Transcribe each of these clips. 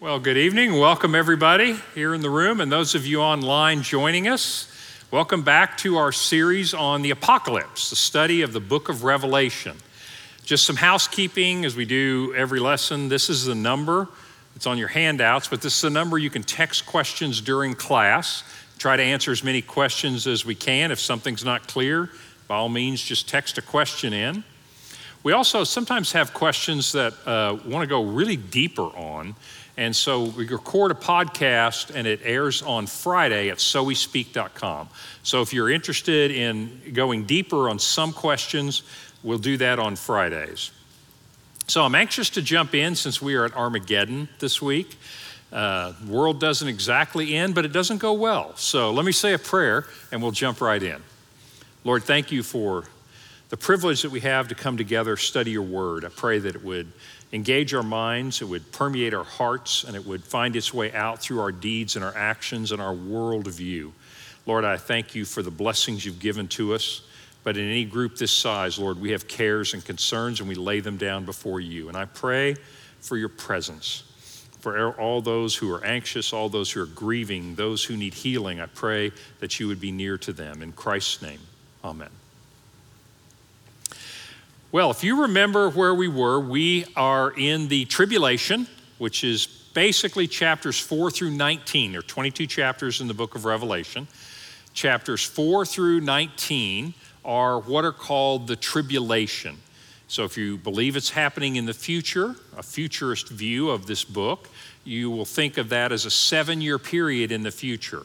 Well, good evening. Welcome, everybody here in the room, and those of you online joining us. Welcome back to our series on the apocalypse, the study of the book of Revelation. Just some housekeeping as we do every lesson. This is the number, it's on your handouts, but this is the number you can text questions during class. Try to answer as many questions as we can. If something's not clear, by all means, just text a question in. We also sometimes have questions that uh, want to go really deeper on. And so we record a podcast and it airs on Friday at sowespeak.com. So if you're interested in going deeper on some questions, we'll do that on Fridays. So I'm anxious to jump in since we are at Armageddon this week. Uh, world doesn't exactly end, but it doesn't go well. So let me say a prayer and we'll jump right in. Lord, thank you for the privilege that we have to come together, study your word. I pray that it would engage our minds, it would permeate our hearts, and it would find its way out through our deeds and our actions and our worldview. Lord, I thank you for the blessings you've given to us. But in any group this size, Lord, we have cares and concerns and we lay them down before you. And I pray for your presence. For er, all those who are anxious, all those who are grieving, those who need healing, I pray that you would be near to them. In Christ's name, amen. Well, if you remember where we were, we are in the tribulation, which is basically chapters 4 through 19. There are 22 chapters in the book of Revelation. Chapters 4 through 19 are what are called the tribulation. So, if you believe it's happening in the future, a futurist view of this book, you will think of that as a seven year period in the future.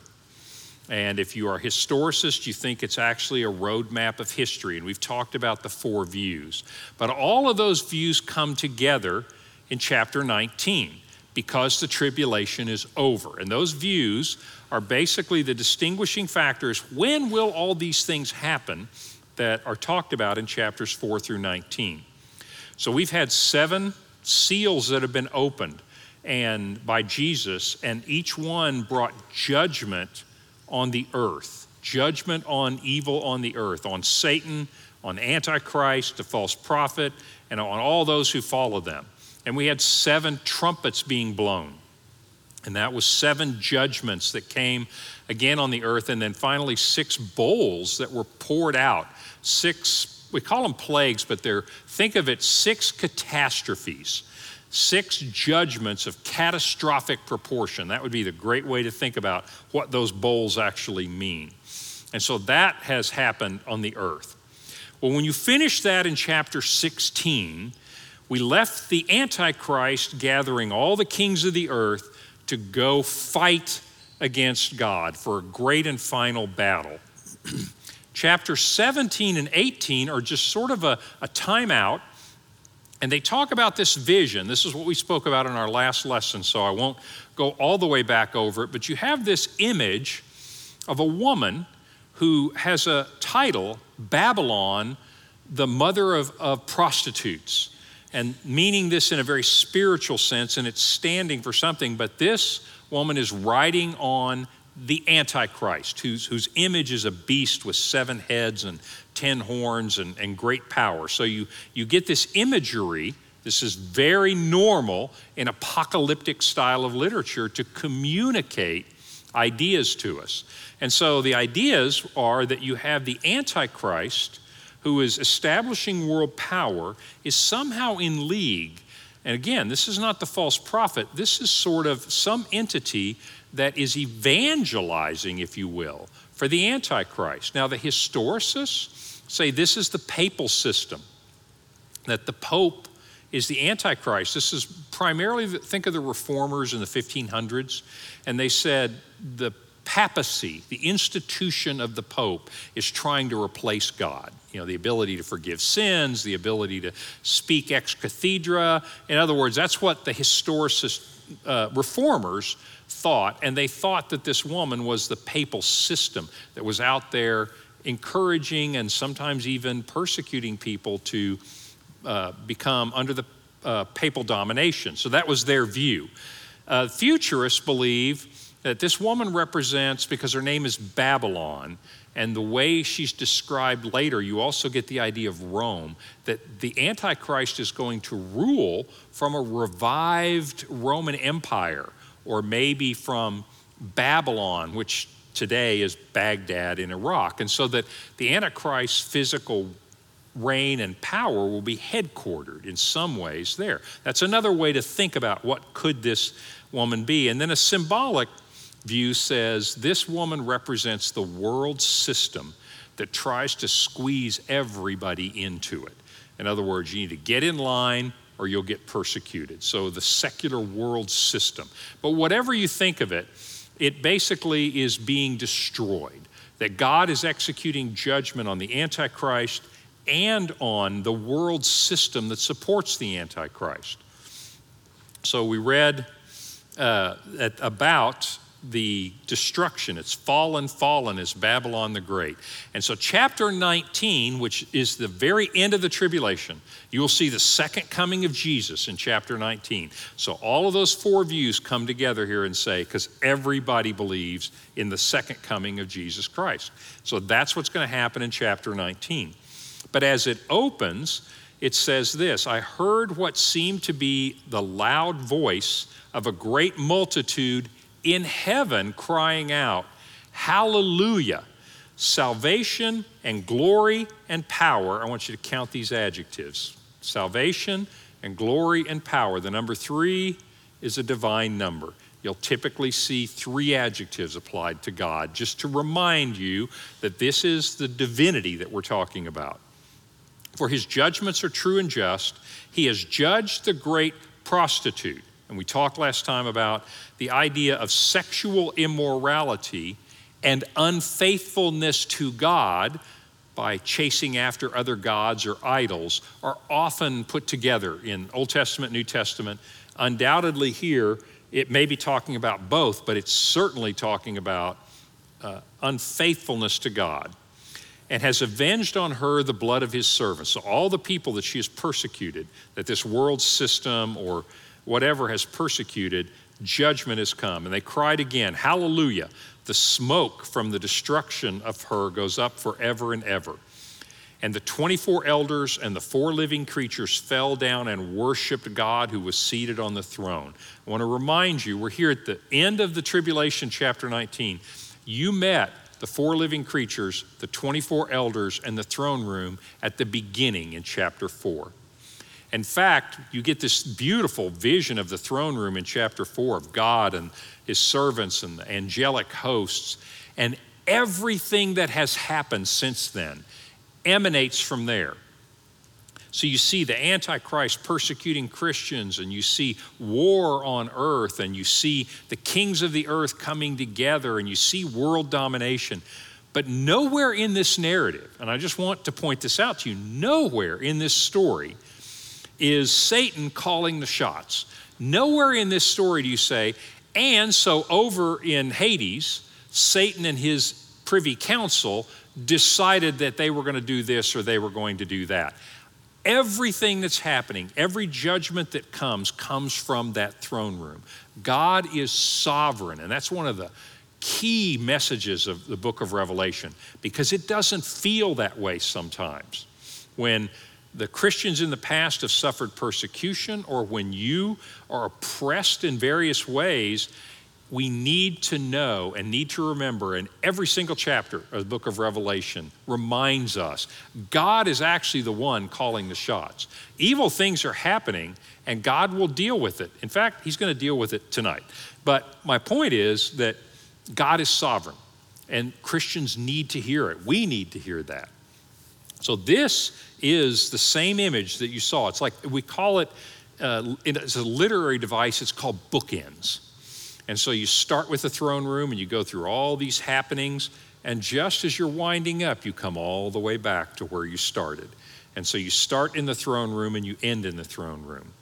And if you are a historicist, you think it's actually a roadmap of history. And we've talked about the four views. But all of those views come together in chapter 19 because the tribulation is over. And those views are basically the distinguishing factors. When will all these things happen that are talked about in chapters 4 through 19? So we've had seven seals that have been opened and by Jesus, and each one brought judgment on the earth, judgment on evil on the earth, on Satan, on Antichrist, the false prophet, and on all those who follow them. And we had seven trumpets being blown. And that was seven judgments that came again on the earth, and then finally six bowls that were poured out. Six, we call them plagues, but they're, think of it, six catastrophes six judgments of catastrophic proportion. That would be the great way to think about what those bowls actually mean. And so that has happened on the earth. Well, when you finish that in chapter 16, we left the Antichrist gathering all the kings of the earth to go fight against God for a great and final battle. chapter 17 and 18 are just sort of a, a timeout and they talk about this vision. This is what we spoke about in our last lesson, so I won't go all the way back over it. But you have this image of a woman who has a title Babylon, the mother of, of prostitutes, and meaning this in a very spiritual sense, and it's standing for something. But this woman is riding on the Antichrist, whose, whose image is a beast with seven heads and ten horns and, and great power. So you, you get this imagery. This is very normal in apocalyptic style of literature to communicate ideas to us. And so the ideas are that you have the Antichrist who is establishing world power is somehow in league. And again, this is not the false prophet, this is sort of some entity that is evangelizing, if you will, for the Antichrist. Now, the historicists say this is the papal system, that the Pope is the Antichrist. This is primarily, think of the reformers in the 1500s, and they said the papacy, the institution of the Pope, is trying to replace God. You know, the ability to forgive sins, the ability to speak ex cathedra. In other words, that's what the historicist uh, reformers thought, and they thought that this woman was the papal system that was out there encouraging and sometimes even persecuting people to uh, become under the uh, papal domination. So that was their view. Uh, futurists believe that this woman represents, because her name is Babylon, and the way she's described later, you also get the idea of Rome, that the Antichrist is going to rule from a revived Roman Empire, or maybe from Babylon, which today is Baghdad in Iraq. And so that the Antichrist's physical reign and power will be headquartered in some ways there. That's another way to think about what could this woman be. And then a symbolic view says this woman represents the world system that tries to squeeze everybody into it. In other words, you need to get in line or you'll get persecuted. So, the secular world system. But whatever you think of it, it basically is being destroyed. That God is executing judgment on the Antichrist and on the world system that supports the Antichrist. So, we read uh, about the destruction. It's fallen, fallen is Babylon the Great. And so, chapter 19, which is the very end of the tribulation, you will see the second coming of Jesus in chapter 19. So, all of those four views come together here and say, because everybody believes in the second coming of Jesus Christ. So, that's what's going to happen in chapter 19. But as it opens, it says this I heard what seemed to be the loud voice of a great multitude in heaven crying out, Hallelujah! Salvation and glory and power. I want you to count these adjectives salvation and glory and power. The number three is a divine number. You'll typically see three adjectives applied to God just to remind you that this is the divinity that we're talking about. For his judgments are true and just. He has judged the great prostitute and we talked last time about the idea of sexual immorality and unfaithfulness to God by chasing after other gods or idols are often put together in Old Testament, New Testament. Undoubtedly, here, it may be talking about both, but it's certainly talking about uh, unfaithfulness to God and has avenged on her the blood of his servants. So, all the people that she has persecuted, that this world system or whatever has persecuted, judgment has come. And they cried again, Hallelujah. The smoke from the destruction of her goes up forever and ever. And the 24 elders and the four living creatures fell down and worshiped God who was seated on the throne. I want to remind you, we're here at the end of the tribulation, chapter 19. You met the four living creatures, the 24 elders, and the throne room at the beginning in chapter 4. In fact, you get this beautiful vision of the throne room in chapter 4 of God and his servants and the angelic hosts. And everything that has happened since then emanates from there. So you see the Antichrist persecuting Christians, and you see war on earth, and you see the kings of the earth coming together, and you see world domination. But nowhere in this narrative, and I just want to point this out to you, nowhere in this story is Satan calling the shots. Nowhere in this story do you say, and so over in Hades, Satan and his privy council decided that they were going to do this or they were going to do that. Everything that's happening, every judgment that comes, comes from that throne room. God is sovereign, and that's one of the key messages of the book of Revelation because it doesn't feel that way sometimes. When the Christians in the past have suffered persecution or when you are oppressed in various ways, we need to know and need to remember, and every single chapter of the book of Revelation reminds us God is actually the one calling the shots. Evil things are happening, and God will deal with it. In fact, He's going to deal with it tonight. But my point is that God is sovereign, and Christians need to hear it. We need to hear that. So, this is the same image that you saw. It's like we call it, uh, it's a literary device, it's called bookends. And so you start with the throne room and you go through all these happenings, and just as you're winding up, you come all the way back to where you started. And so you start in the throne room and you end in the throne room.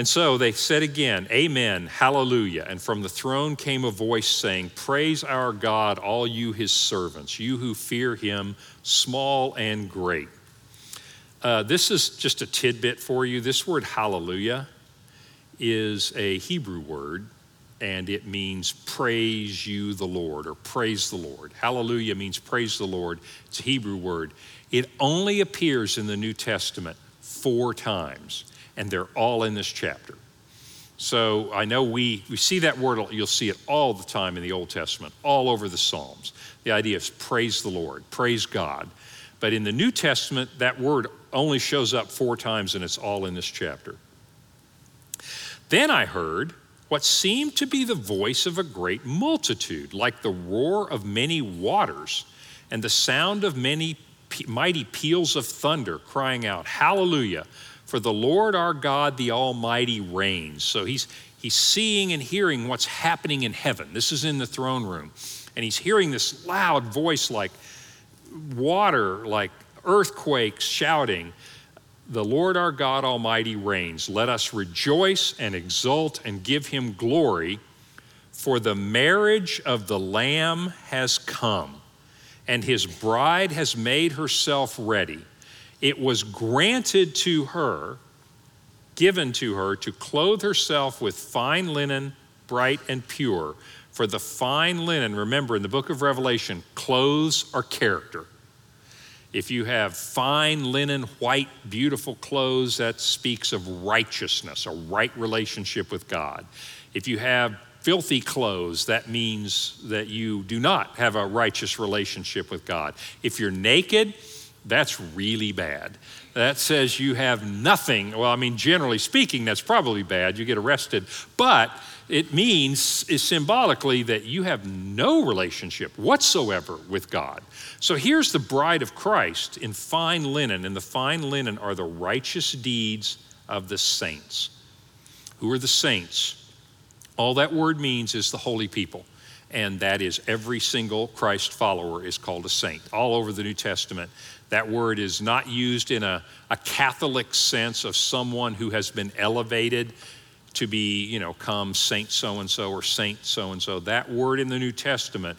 And so they said again, Amen, Hallelujah. And from the throne came a voice saying, Praise our God, all you his servants, you who fear him, small and great. Uh, this is just a tidbit for you. This word hallelujah is a Hebrew word, and it means praise you, the Lord, or praise the Lord. Hallelujah means praise the Lord. It's a Hebrew word. It only appears in the New Testament four times, and they're all in this chapter. So I know we, we see that word, you'll see it all the time in the Old Testament, all over the Psalms. The idea is praise the Lord, praise God. But in the New Testament, that word only shows up four times and it's all in this chapter. Then I heard what seemed to be the voice of a great multitude, like the roar of many waters and the sound of many mighty peals of thunder, crying out, Hallelujah! For the Lord our God, the Almighty, reigns. So he's, he's seeing and hearing what's happening in heaven. This is in the throne room. And he's hearing this loud voice like water, like earthquakes shouting, The Lord our God Almighty reigns. Let us rejoice and exult and give him glory, for the marriage of the Lamb has come, and his bride has made herself ready it was granted to her, given to her, to clothe herself with fine linen, bright and pure. For the fine linen, remember in the book of Revelation, clothes are character. If you have fine linen, white, beautiful clothes, that speaks of righteousness, a right relationship with God. If you have filthy clothes, that means that you do not have a righteous relationship with God. If you're naked, that's really bad. That says you have nothing. Well, I mean, generally speaking, that's probably bad. You get arrested. But it means is symbolically that you have no relationship whatsoever with God. So here's the bride of Christ in fine linen, and the fine linen are the righteous deeds of the saints. Who are the saints? All that word means is the holy people and that is every single Christ follower is called a saint. All over the New Testament, that word is not used in a, a Catholic sense of someone who has been elevated to be, you know, come saint so and so or saint so and so. That word in the New Testament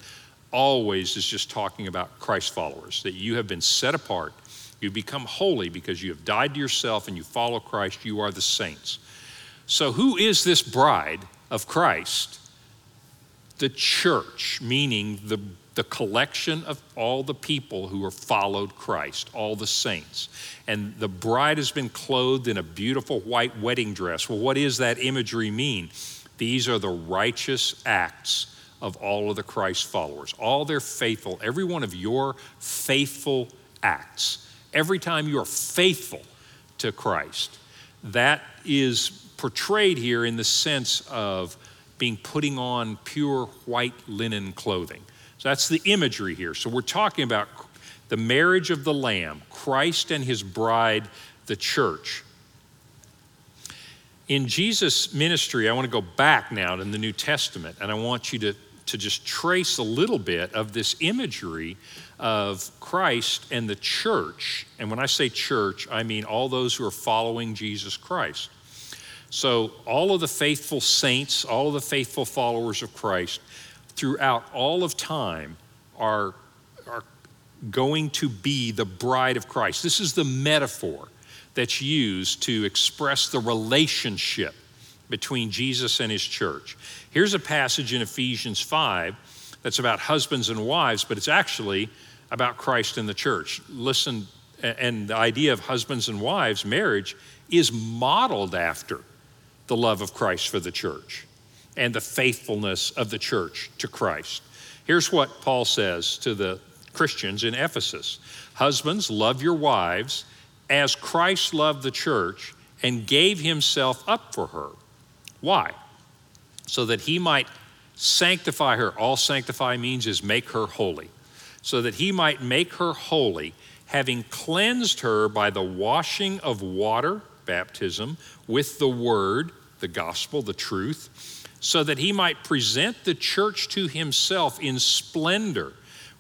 always is just talking about Christ followers, that you have been set apart. You become holy because you have died to yourself and you follow Christ. You are the saints. So, who is this bride of Christ? The church, meaning the the collection of all the people who have followed Christ, all the saints. And the bride has been clothed in a beautiful white wedding dress. Well, what does that imagery mean? These are the righteous acts of all of the Christ followers, all their faithful, every one of your faithful acts. Every time you are faithful to Christ, that is portrayed here in the sense of being putting on pure white linen clothing. So that's the imagery here. So we're talking about the marriage of the Lamb, Christ and his bride, the church. In Jesus' ministry, I want to go back now in the New Testament, and I want you to, to just trace a little bit of this imagery of Christ and the church. And when I say church, I mean all those who are following Jesus Christ. So, all of the faithful saints, all of the faithful followers of Christ, throughout all of time are, are going to be the bride of Christ. This is the metaphor that's used to express the relationship between Jesus and his church. Here's a passage in Ephesians 5 that's about husbands and wives, but it's actually about Christ and the church. Listen, and the idea of husbands and wives, marriage, is modeled after the love of Christ for the church and the faithfulness of the church to Christ. Here's what Paul says to the Christians in Ephesus Husbands, love your wives as Christ loved the church and gave himself up for her. Why? So that he might sanctify her. All sanctify means is make her holy. So that he might make her holy, having cleansed her by the washing of water, baptism, with the word, the gospel, the truth so that he might present the church to himself in splendor,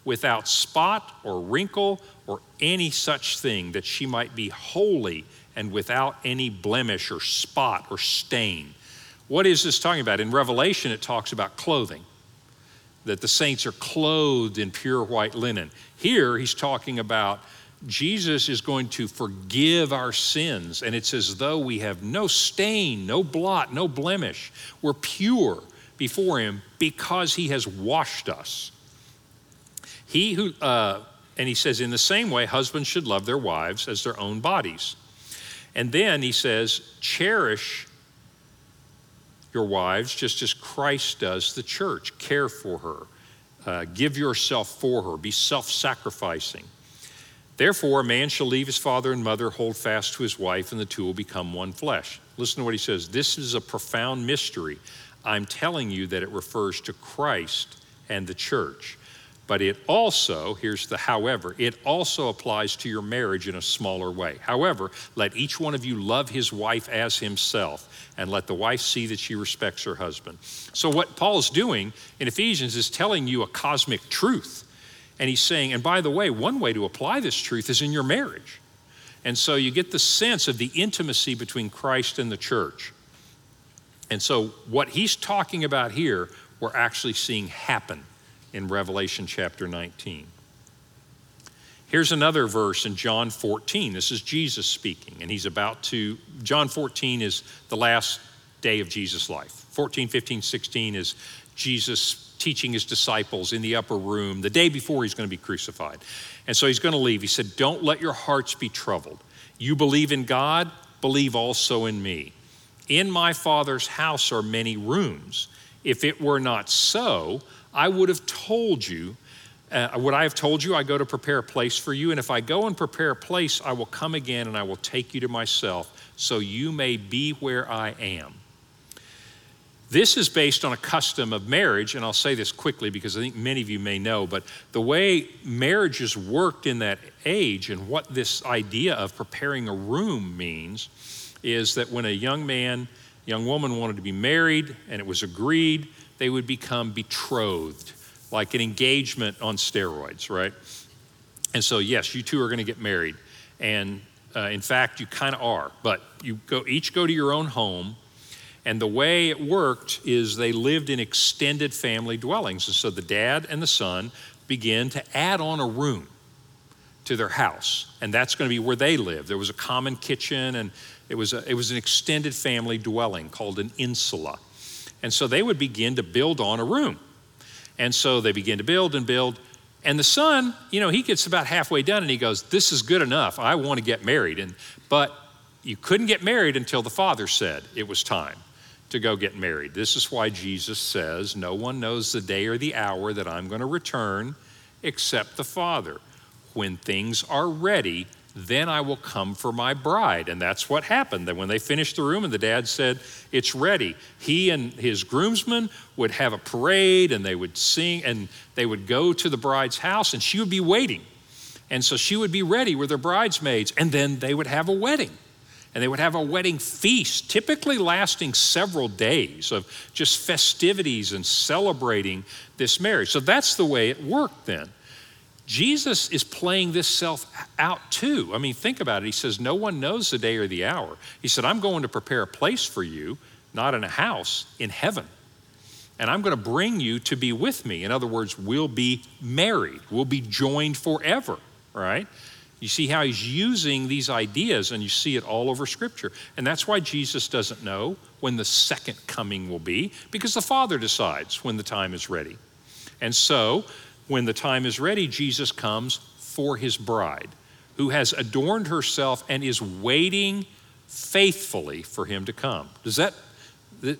without spot or wrinkle or any such thing, that she might be holy and without any blemish or spot or stain. What is this talking about? In Revelation, it talks about clothing, that the saints are clothed in pure white linen. Here, he's talking about Jesus is going to forgive our sins, and it's as though we have no stain, no blot, no blemish. We're pure before him because he has washed us. He who, uh, and he says, in the same way, husbands should love their wives as their own bodies. And then he says, cherish your wives just as Christ does the church. Care for her, uh, give yourself for her, be self sacrificing. Therefore, a man shall leave his father and mother, hold fast to his wife, and the two will become one flesh. Listen to what he says. This is a profound mystery. I'm telling you that it refers to Christ and the church. But it also, here's the however, it also applies to your marriage in a smaller way. However, let each one of you love his wife as himself, and let the wife see that she respects her husband. So, what Paul's doing in Ephesians is telling you a cosmic truth. And he's saying, and by the way, one way to apply this truth is in your marriage. And so you get the sense of the intimacy between Christ and the church. And so, what he's talking about here, we're actually seeing happen in Revelation chapter 19. Here's another verse in John 14. This is Jesus speaking, and he's about to, John 14 is the last day of Jesus' life. 14, 15, 16 is Jesus teaching his disciples in the upper room the day before he's going to be crucified. And so he's going to leave. He said, Don't let your hearts be troubled. You believe in God, believe also in me. In my Father's house are many rooms. If it were not so, I would have told you, uh, would I have told you I go to prepare a place for you? And if I go and prepare a place, I will come again and I will take you to myself, so you may be where I am. This is based on a custom of marriage, and I'll say this quickly because I think many of you may know, but the way marriages worked in that age and what this idea of preparing a room means is that when a young man, young woman wanted to be married and it was agreed, they would become betrothed, like an engagement on steroids, right? And so, yes, you two are going to get married. And uh, in fact, you kind of are, but you go, each go to your own home. And the way it worked is they lived in extended family dwellings. And so the dad and the son begin to add on a room to their house. And that's going to be where they live. There was a common kitchen, and it was, a, it was an extended family dwelling called an insula. And so they would begin to build on a room. And so they begin to build and build. And the son, you know, he gets about halfway done and he goes, This is good enough. I want to get married. And, but you couldn't get married until the father said it was time to go get married. This is why Jesus says, No one knows the day or the hour that I'm going to return except the Father. When things are ready, then I will come for my bride. And that's what happened. That when they finished the room and the dad said, It's ready, he and his groomsmen would have a parade and they would sing and they would go to the bride's house and she would be waiting. And so she would be ready with her bridesmaids and then they would have a wedding. And they would have a wedding feast, typically lasting several days of just festivities and celebrating this marriage. So that's the way it worked then. Jesus is playing this self out too. I mean, think about it. He says, No one knows the day or the hour. He said, I'm going to prepare a place for you, not in a house, in heaven. And I'm going to bring you to be with me. In other words, we'll be married, we'll be joined forever, right? You see how he's using these ideas, and you see it all over Scripture. And that's why Jesus doesn't know when the second coming will be, because the Father decides when the time is ready. And so, when the time is ready, Jesus comes for his bride, who has adorned herself and is waiting faithfully for him to come. Does that,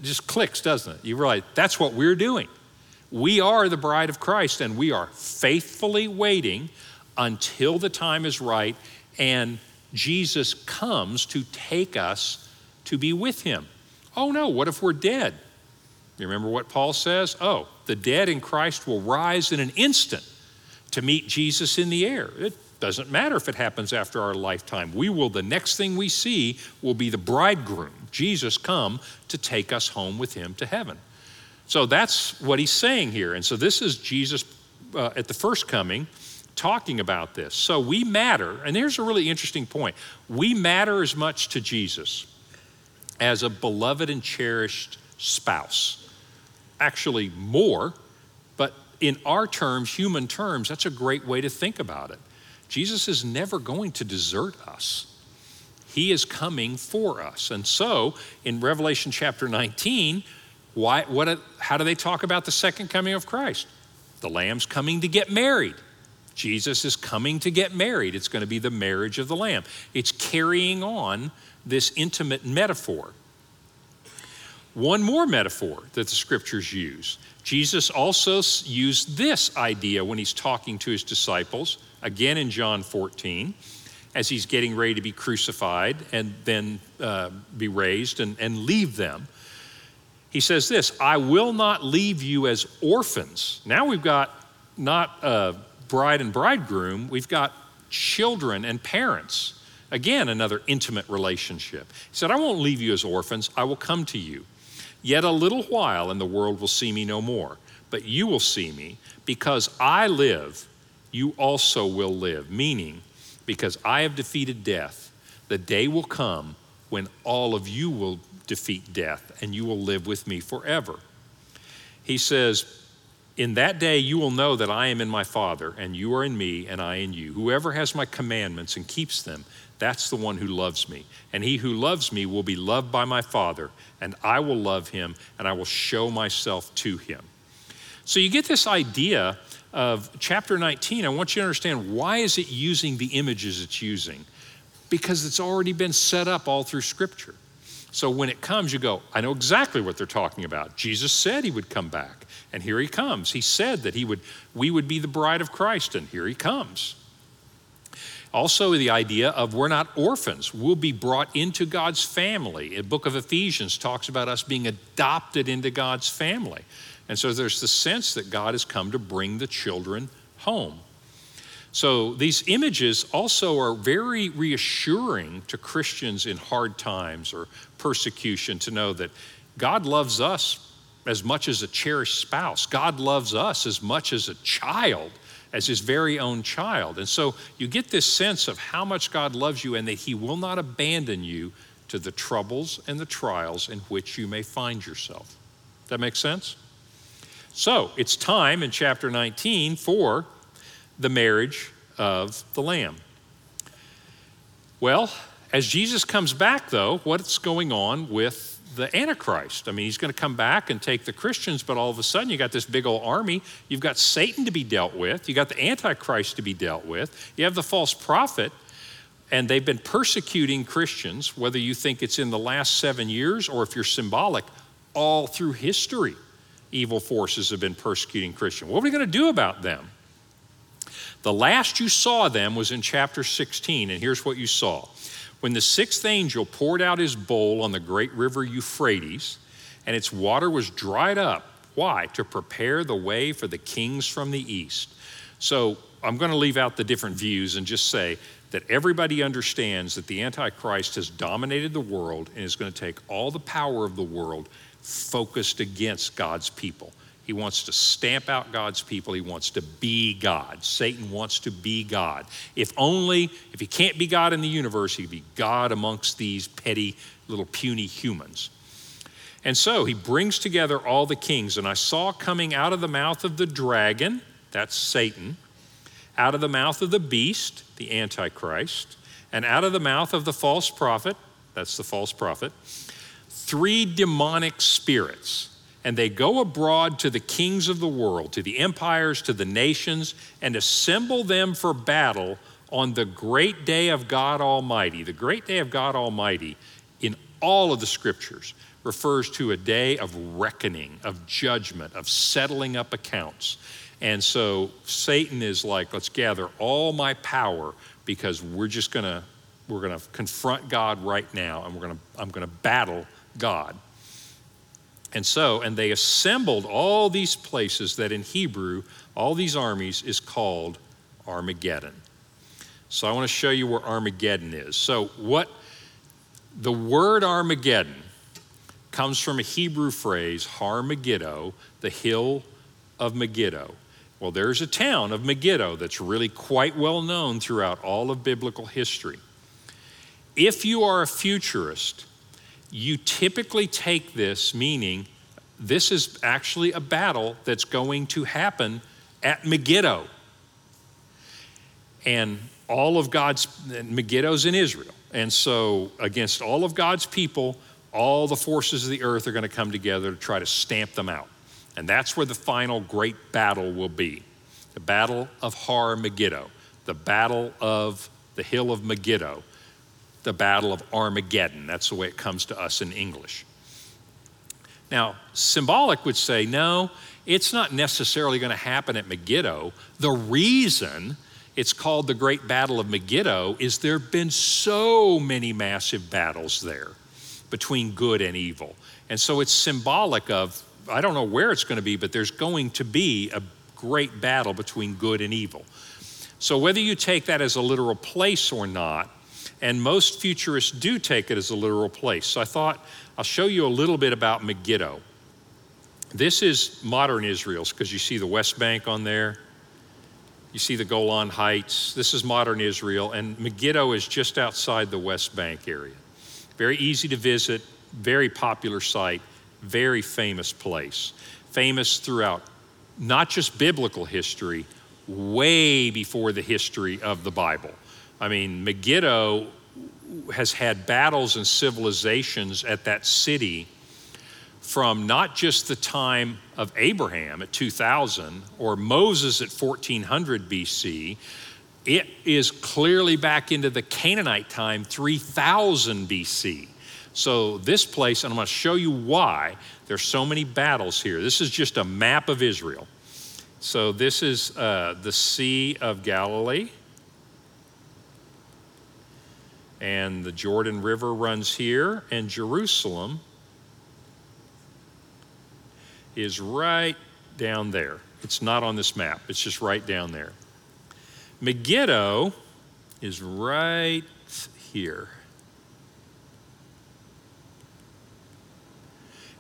just clicks, doesn't it? You realize that's what we're doing. We are the bride of Christ, and we are faithfully waiting until the time is right and Jesus comes to take us to be with him. Oh no, what if we're dead? You remember what Paul says? Oh, the dead in Christ will rise in an instant to meet Jesus in the air. It doesn't matter if it happens after our lifetime. We will, the next thing we see will be the bridegroom, Jesus, come to take us home with him to heaven. So that's what he's saying here. And so this is Jesus uh, at the first coming talking about this. So we matter, and here's a really interesting point we matter as much to Jesus as a beloved and cherished spouse actually more, but in our terms, human terms, that's a great way to think about it. Jesus is never going to desert us. He is coming for us. And so, in Revelation chapter 19, why, what, how do they talk about the second coming of Christ? The Lamb's coming to get married. Jesus is coming to get married. It's going to be the marriage of the Lamb. It's carrying on this intimate metaphor. One more metaphor that the scriptures use. Jesus also used this idea when he's talking to his disciples, again in John 14, as he's getting ready to be crucified and then uh, be raised and, and leave them. He says this I will not leave you as orphans. Now we've got not a bride and bridegroom, we've got children and parents. Again, another intimate relationship. He said, I won't leave you as orphans, I will come to you. Yet a little while, and the world will see me no more. But you will see me, because I live, you also will live. Meaning, because I have defeated death, the day will come when all of you will defeat death, and you will live with me forever. He says, In that day you will know that I am in my Father, and you are in me, and I in you. Whoever has my commandments and keeps them, that's the one who loves me. And he who loves me will be loved by my Father, and I will love him, and I will show myself to him. So you get this idea of chapter 19. I want you to understand why is it using the images it's using? Because it's already been set up all through Scripture. So when it comes, you go, I know exactly what they're talking about. Jesus said he would come back, and here he comes. He said that he would, we would be the bride of Christ, and here he comes. Also, the idea of we're not orphans. We'll be brought into God's family. The book of Ephesians talks about us being adopted into God's family. And so there's the sense that God has come to bring the children home. So these images also are very reassuring to Christians in hard times or persecution to know that God loves us as much as a cherished spouse. God loves us as much as a child as his very own child. And so you get this sense of how much God loves you and that he will not abandon you to the troubles and the trials in which you may find yourself. That makes sense? So it's time in chapter 19 for the marriage of the Lamb. Well, as Jesus comes back, though, what's going on with the Antichrist. I mean, he's going to come back and take the Christians, but all of a sudden you got this big old army. You've got Satan to be dealt with. You got the Antichrist to be dealt with. You have the false prophet, and they've been persecuting Christians, whether you think it's in the last seven years or if you're symbolic, all through history. Evil forces have been persecuting Christians. What are we going to do about them? The last you saw them was in chapter 16, and here's what you saw. When the sixth angel poured out his bowl on the great river Euphrates, and its water was dried up. Why? To prepare the way for the kings from the east. So I'm going to leave out the different views and just say that everybody understands that the Antichrist has dominated the world and is going to take all the power of the world focused against God's people. He wants to stamp out God's people. He wants to be God. Satan wants to be God. If only, if he can't be God in the universe, he'd be God amongst these petty, little puny humans. And so he brings together all the kings. And I saw coming out of the mouth of the dragon, that's Satan, out of the mouth of the beast, the Antichrist, and out of the mouth of the false prophet, that's the false prophet, three demonic spirits and they go abroad to the kings of the world, to the empires, to the nations, and assemble them for battle on the great day of God Almighty. The great day of God Almighty in all of the scriptures refers to a day of reckoning, of judgment, of settling up accounts. And so Satan is like, let's gather all my power because we're just going to we're going to confront God right now and we're going to I'm going to battle God. And so, and they assembled all these places that in Hebrew, all these armies is called Armageddon. So I want to show you where Armageddon is. So, what the word Armageddon comes from a Hebrew phrase, Har Megiddo, the hill of Megiddo. Well, there's a town of Megiddo that's really quite well known throughout all of biblical history. If you are a futurist, you typically take this meaning this is actually a battle that's going to happen at Megiddo. And all of God's, Megiddo's in Israel. And so, against all of God's people, all the forces of the earth are going to come together to try to stamp them out. And that's where the final great battle will be the battle of Har Megiddo, the battle of the hill of Megiddo, the battle of Armageddon. That's the way it comes to us in English. Now, symbolic would say, no, it's not necessarily going to happen at Megiddo. The reason it's called the Great Battle of Megiddo is there have been so many massive battles there between good and evil. And so it's symbolic of, I don't know where it's going to be, but there's going to be a great battle between good and evil. So whether you take that as a literal place or not, and most futurists do take it as a literal place. So I thought I'll show you a little bit about Megiddo. This is modern Israel because you see the West Bank on there. You see the Golan Heights. This is modern Israel, and Megiddo is just outside the West Bank area. Very easy to visit, very popular site, very famous place. Famous throughout not just biblical history, way before the history of the Bible. I mean, Megiddo has had battles and civilizations at that city from not just the time of Abraham at 2000 or Moses at 1400 BC, it is clearly back into the Canaanite time 3000 BC. So, this place, and I'm going to show you why there's so many battles here. This is just a map of Israel. So, this is uh, the Sea of Galilee. And the Jordan River runs here, and Jerusalem is right down there. It's not on this map, it's just right down there. Megiddo is right here.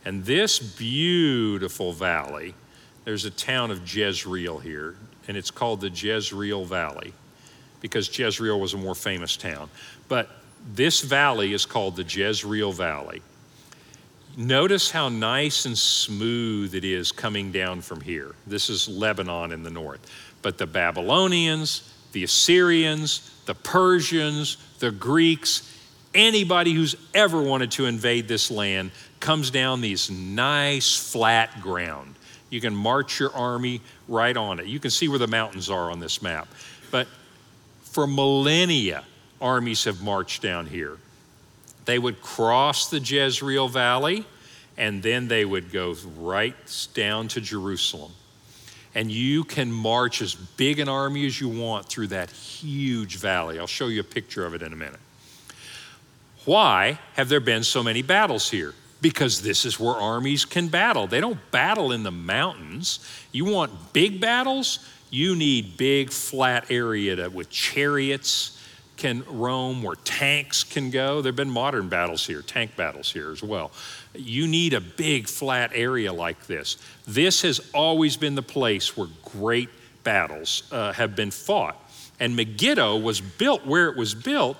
And this beautiful valley, there's a town of Jezreel here, and it's called the Jezreel Valley because Jezreel was a more famous town. But this valley is called the Jezreel Valley. Notice how nice and smooth it is coming down from here. This is Lebanon in the north. But the Babylonians, the Assyrians, the Persians, the Greeks, anybody who's ever wanted to invade this land comes down these nice flat ground. You can march your army right on it. You can see where the mountains are on this map. But for millennia, armies have marched down here. They would cross the Jezreel Valley and then they would go right down to Jerusalem. And you can march as big an army as you want through that huge valley. I'll show you a picture of it in a minute. Why have there been so many battles here? Because this is where armies can battle. They don't battle in the mountains. You want big battles? You need big flat area to, with chariots can roam, where tanks can go. There have been modern battles here, tank battles here as well. You need a big flat area like this. This has always been the place where great battles uh, have been fought. And Megiddo was built where it was built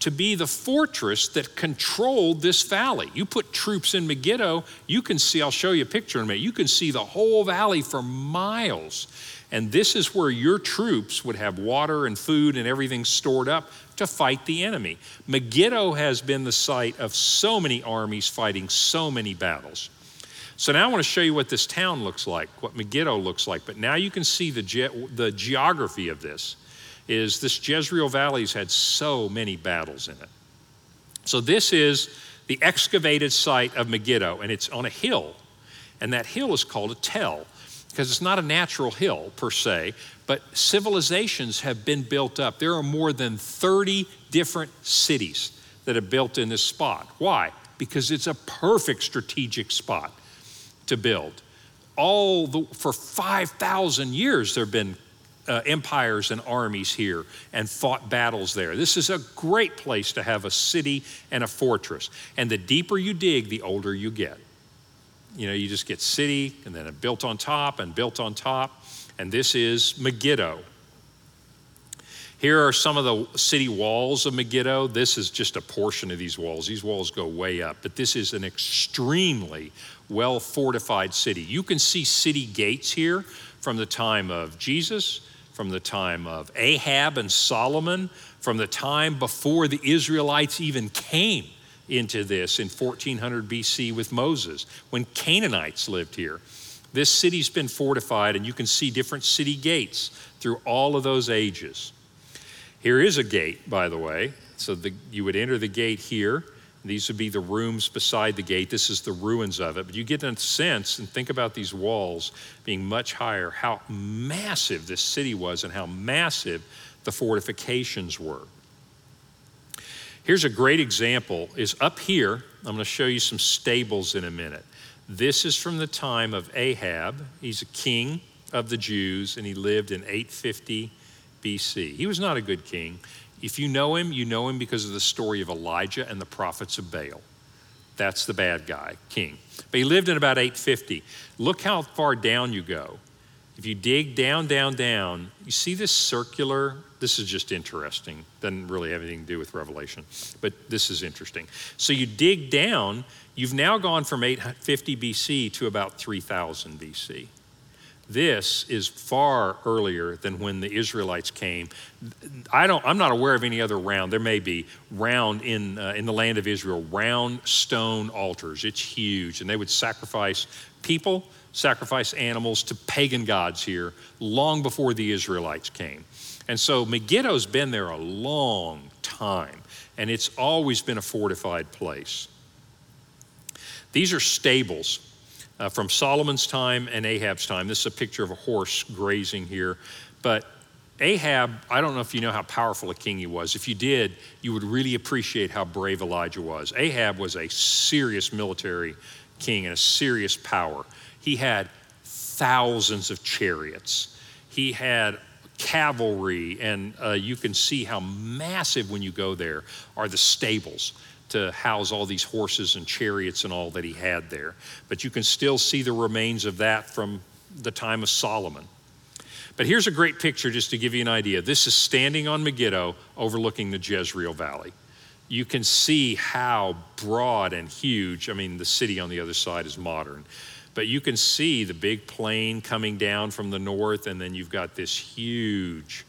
to be the fortress that controlled this valley. You put troops in Megiddo, you can see, I'll show you a picture in a minute, you can see the whole valley for miles. And this is where your troops would have water and food and everything stored up to fight the enemy. Megiddo has been the site of so many armies fighting so many battles. So now I want to show you what this town looks like, what Megiddo looks like. But now you can see the, ge- the geography of this. Is this Jezreel Valley's had so many battles in it. So this is the excavated site of Megiddo, and it's on a hill. And that hill is called a tell because it's not a natural hill per se, but civilizations have been built up. There are more than 30 different cities that have built in this spot. Why? Because it's a perfect strategic spot to build. All the, for 5,000 years, there have been uh, empires and armies here and fought battles there. This is a great place to have a city and a fortress. And the deeper you dig, the older you get you know, you just get city and then built on top and built on top. And this is Megiddo. Here are some of the city walls of Megiddo. This is just a portion of these walls. These walls go way up, but this is an extremely well fortified city. You can see city gates here from the time of Jesus, from the time of Ahab and Solomon, from the time before the Israelites even came into this in 1400 BC with Moses when Canaanites lived here. This city's been fortified, and you can see different city gates through all of those ages. Here is a gate, by the way. So the, you would enter the gate here. These would be the rooms beside the gate. This is the ruins of it. But you get a sense and think about these walls being much higher, how massive this city was and how massive the fortifications were. Here's a great example is up here. I'm going to show you some stables in a minute. This is from the time of Ahab. He's a king of the Jews and he lived in 850 BC. He was not a good king. If you know him, you know him because of the story of Elijah and the prophets of Baal. That's the bad guy, king. But he lived in about 850. Look how far down you go. If you dig down, down, down, you see this circular. This is just interesting. Doesn't really have anything to do with Revelation, but this is interesting. So you dig down, you've now gone from 850 BC to about 3000 BC. This is far earlier than when the Israelites came. I don't, I'm not aware of any other round. There may be round in, uh, in the land of Israel, round stone altars. It's huge. And they would sacrifice people, sacrifice animals to pagan gods here long before the Israelites came. And so Megiddo's been there a long time, and it's always been a fortified place. These are stables uh, from Solomon's time and Ahab's time. This is a picture of a horse grazing here. But Ahab, I don't know if you know how powerful a king he was. If you did, you would really appreciate how brave Elijah was. Ahab was a serious military king and a serious power. He had thousands of chariots, he had cavalry, and uh, you can see how massive when you go there are the stables to house all these horses and chariots and all that he had there. But you can still see the remains of that from the time of Solomon. But here's a great picture just to give you an idea. This is standing on Megiddo overlooking the Jezreel Valley. You can see how broad and huge, I mean, the city on the other side is modern, but you can see the big plain coming down from the north, and then you've got this huge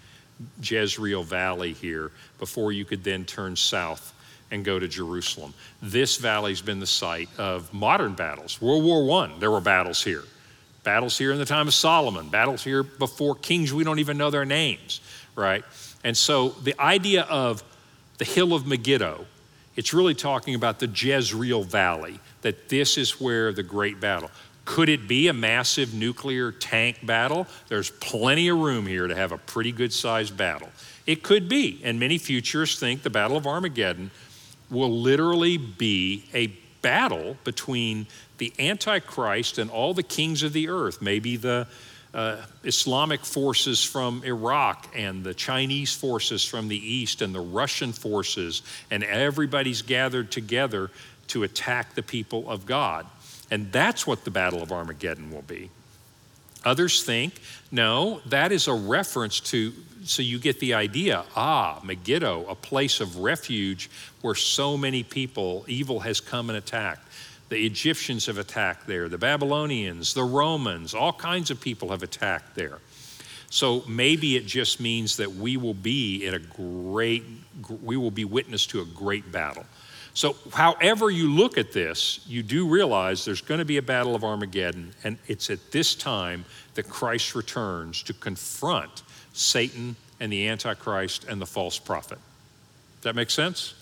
Jezreel Valley here before you could then turn south and go to Jerusalem. This valley's been the site of modern battles. World War I, there were battles here. Battles here in the time of Solomon, battles here before kings we don't even know their names, right? And so the idea of the hill of Megiddo, it's really talking about the Jezreel Valley, that this is where the great battle. Could it be a massive nuclear tank battle? There's plenty of room here to have a pretty good sized battle. It could be, and many futurists think the Battle of Armageddon will literally be a battle between the Antichrist and all the kings of the earth, maybe the uh, Islamic forces from Iraq and the Chinese forces from the east and the Russian forces, and everybody's gathered together to attack the people of God. And that's what the Battle of Armageddon will be. Others think, no, that is a reference to so you get the idea ah, Megiddo, a place of refuge where so many people, evil has come and attacked. The Egyptians have attacked there, the Babylonians, the Romans, all kinds of people have attacked there. So maybe it just means that we will be in a great, we will be witness to a great battle. So, however you look at this, you do realize there's going to be a battle of Armageddon, and it's at this time that Christ returns to confront Satan and the Antichrist and the false prophet. Does that make sense?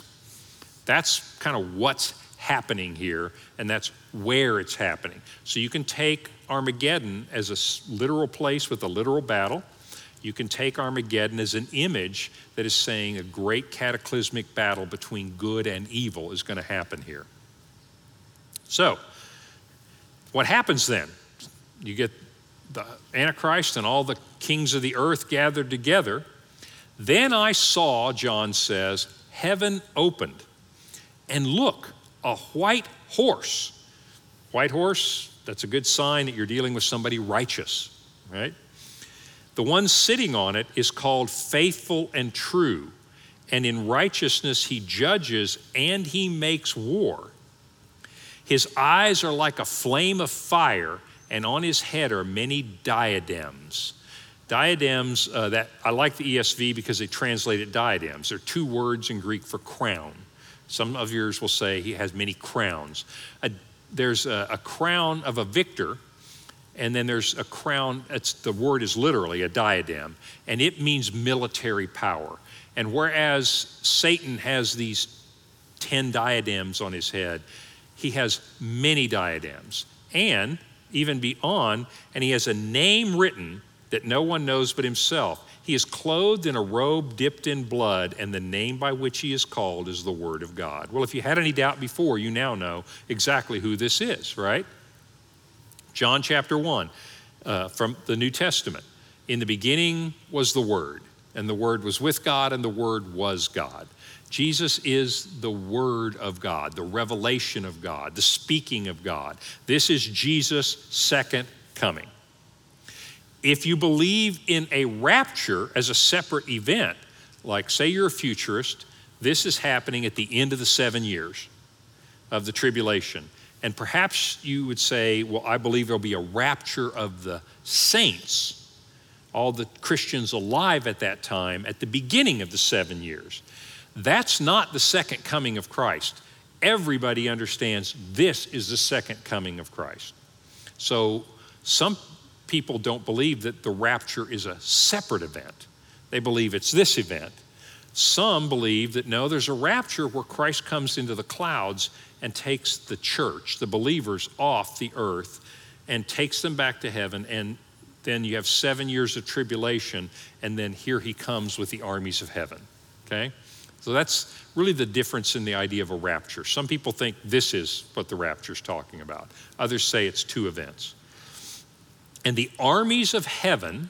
That's kind of what's happening here, and that's where it's happening. So you can take Armageddon as a literal place with a literal battle. You can take Armageddon as an image that is saying a great cataclysmic battle between good and evil is going to happen here. So, what happens then? You get the Antichrist and all the kings of the earth gathered together. Then I saw, John says, heaven opened. And look, a white horse. White horse, that's a good sign that you're dealing with somebody righteous, right? The one sitting on it is called faithful and true. And in righteousness he judges and he makes war. His eyes are like a flame of fire and on his head are many diadems. Diadems, uh, that I like the ESV because they translate it diadems. They're two words in Greek for crown. Some of yours will say he has many crowns. A, there's a, a crown of a victor, and then there's a crown. It's, the word is literally a diadem, and it means military power. And whereas Satan has these 10 diadems on his head, he has many diadems. And even beyond, and he has a name written that no one knows but himself. He is clothed in a robe dipped in blood, and the name by which he is called is the Word of God. Well, if you had any doubt before, you now know exactly who this is, right? John chapter 1 uh, from the New Testament. In the beginning was the Word, and the Word was with God, and the Word was God. Jesus is the Word of God, the revelation of God, the speaking of God. This is Jesus' second coming. If you believe in a rapture as a separate event, like say you're a futurist, this is happening at the end of the seven years of the tribulation. And perhaps you would say, well, I believe there'll be a rapture of the saints, all the Christians alive at that time, at the beginning of the seven years. That's not the second coming of Christ. Everybody understands this is the second coming of Christ. So some people don't believe that the rapture is a separate event, they believe it's this event. Some believe that no, there's a rapture where Christ comes into the clouds and takes the church, the believers, off the earth and takes them back to heaven. And then you have seven years of tribulation, and then here he comes with the armies of heaven. Okay? So that's really the difference in the idea of a rapture. Some people think this is what the rapture is talking about, others say it's two events. And the armies of heaven,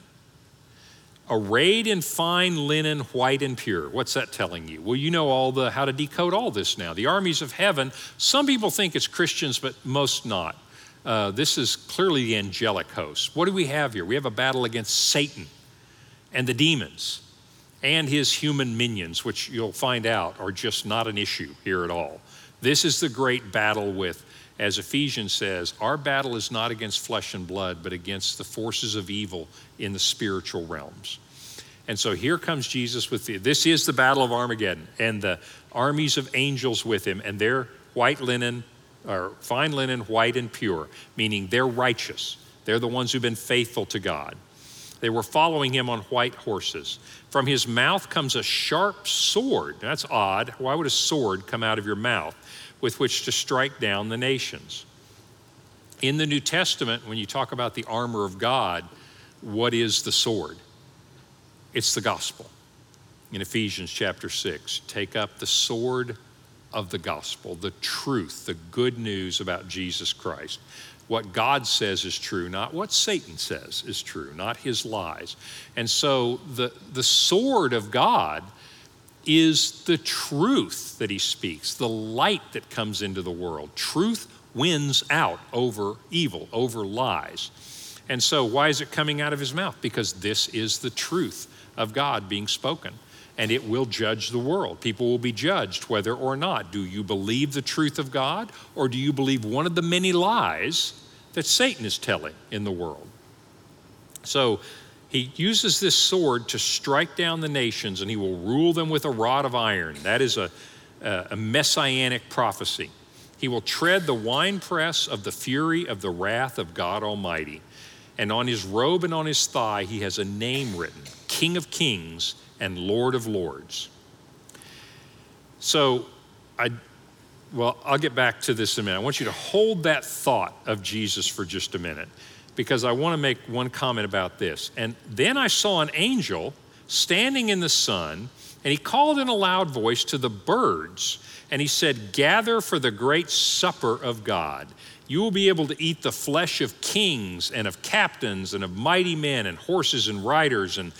arrayed in fine linen, white and pure. What's that telling you? Well, you know all the how to decode all this now. The armies of heaven. Some people think it's Christians, but most not. Uh, this is clearly the angelic host. What do we have here? We have a battle against Satan and the demons and his human minions, which you'll find out are just not an issue here at all. This is the great battle with, as Ephesians says, our battle is not against flesh and blood, but against the forces of evil in the spiritual realms. And so here comes Jesus with the, this is the battle of Armageddon, and the armies of angels with him, and they're white linen, or fine linen, white and pure, meaning they're righteous. They're the ones who've been faithful to God. They were following him on white horses. From his mouth comes a sharp sword. That's odd. Why would a sword come out of your mouth with which to strike down the nations? In the New Testament, when you talk about the armor of God, what is the sword? It's the gospel. In Ephesians chapter 6, take up the sword of the gospel, the truth, the good news about Jesus Christ what God says is true, not what Satan says is true, not his lies. And so the, the sword of God is the truth that he speaks, the light that comes into the world. Truth wins out over evil, over lies. And so, why is it coming out of his mouth? Because this is the truth of God being spoken. And it will judge the world. People will be judged whether or not. Do you believe the truth of God, or do you believe one of the many lies that Satan is telling in the world. So he uses this sword to strike down the nations and he will rule them with a rod of iron. That is a, a messianic prophecy. He will tread the winepress of the fury of the wrath of God Almighty. And on his robe and on his thigh, he has a name written King of Kings and Lord of Lords. So I well, I'll get back to this in a minute. I want you to hold that thought of Jesus for just a minute because I want to make one comment about this. And then I saw an angel standing in the sun, and he called in a loud voice to the birds, and he said, Gather for the great supper of God. You will be able to eat the flesh of kings and of captains and of mighty men and horses and riders and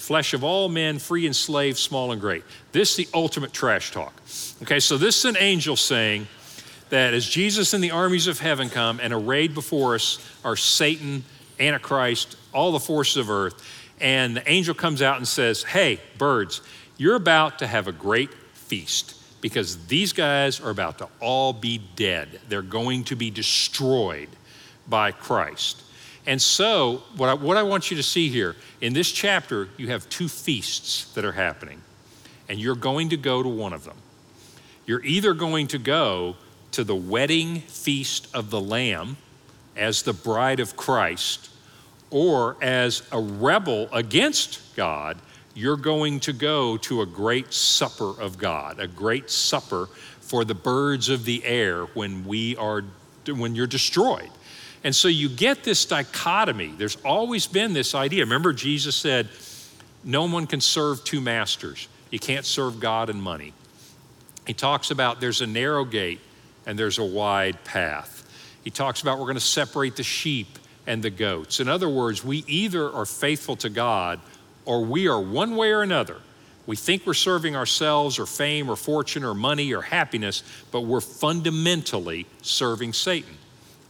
flesh of all men, free and slave, small and great. This is the ultimate trash talk. Okay, so this is an angel saying that as Jesus and the armies of heaven come and arrayed before us are Satan, Antichrist, all the forces of earth, and the angel comes out and says, Hey, birds, you're about to have a great feast because these guys are about to all be dead. They're going to be destroyed by Christ. And so, what I, what I want you to see here in this chapter, you have two feasts that are happening, and you're going to go to one of them. You're either going to go to the wedding feast of the Lamb as the bride of Christ or as a rebel against God, you're going to go to a great supper of God, a great supper for the birds of the air when we are when you're destroyed. And so you get this dichotomy. There's always been this idea. Remember Jesus said, no one can serve two masters. You can't serve God and money. He talks about there's a narrow gate and there's a wide path. He talks about we're going to separate the sheep and the goats. In other words, we either are faithful to God or we are one way or another. We think we're serving ourselves or fame or fortune or money or happiness, but we're fundamentally serving Satan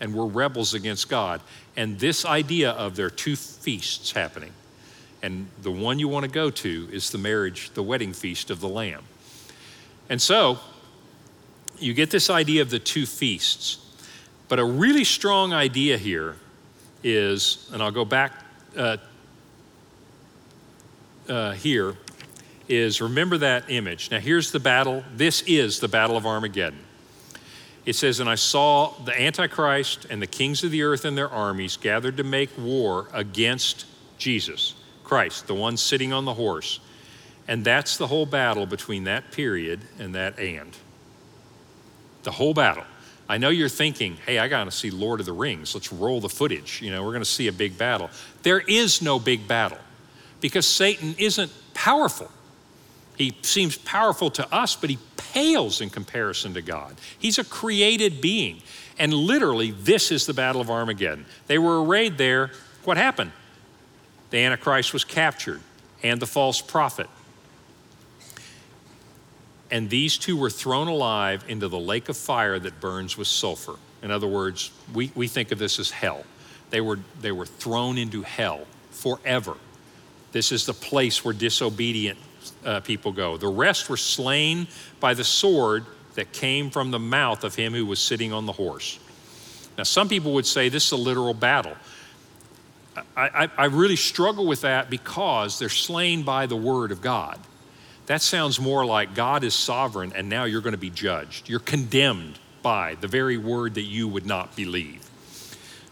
and we're rebels against God. And this idea of there are two feasts happening. And the one you want to go to is the marriage, the wedding feast of the Lamb. And so you get this idea of the two feasts. But a really strong idea here is, and I'll go back uh, uh, here, is remember that image. Now, here's the battle. This is the Battle of Armageddon. It says, And I saw the Antichrist and the kings of the earth and their armies gathered to make war against Jesus, Christ, the one sitting on the horse. And that's the whole battle between that period and that and. The whole battle. I know you're thinking, hey, I got to see Lord of the Rings. Let's roll the footage. You know, we're going to see a big battle. There is no big battle because Satan isn't powerful. He seems powerful to us, but he pales in comparison to God. He's a created being. And literally, this is the Battle of Armageddon. They were arrayed there. What happened? The Antichrist was captured and the false prophet and these two were thrown alive into the lake of fire that burns with sulfur. In other words, we, we think of this as hell. They were, they were thrown into hell forever. This is the place where disobedient uh, people go. The rest were slain by the sword that came from the mouth of him who was sitting on the horse. Now, some people would say this is a literal battle. I, I, I really struggle with that because they're slain by the word of God. That sounds more like God is sovereign and now you're going to be judged. You're condemned by the very word that you would not believe.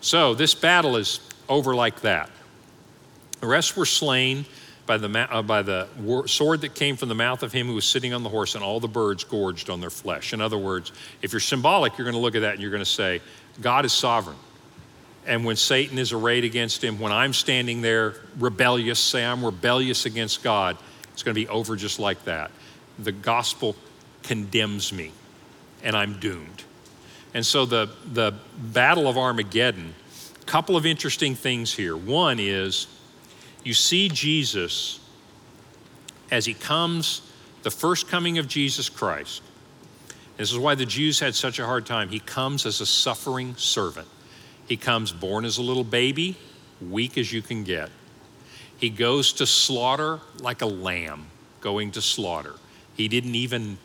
So this battle is over like that. The rest were slain by the, uh, by the sword that came from the mouth of him who was sitting on the horse, and all the birds gorged on their flesh. In other words, if you're symbolic, you're going to look at that and you're going to say, God is sovereign. And when Satan is arrayed against him, when I'm standing there rebellious, say I'm rebellious against God, it's going to be over just like that. The gospel condemns me, and I'm doomed. And so the, the Battle of Armageddon, a couple of interesting things here. One is you see Jesus as he comes, the first coming of Jesus Christ. This is why the Jews had such a hard time. He comes as a suffering servant. He comes born as a little baby, weak as you can get. He goes to slaughter like a lamb going to slaughter. He didn't even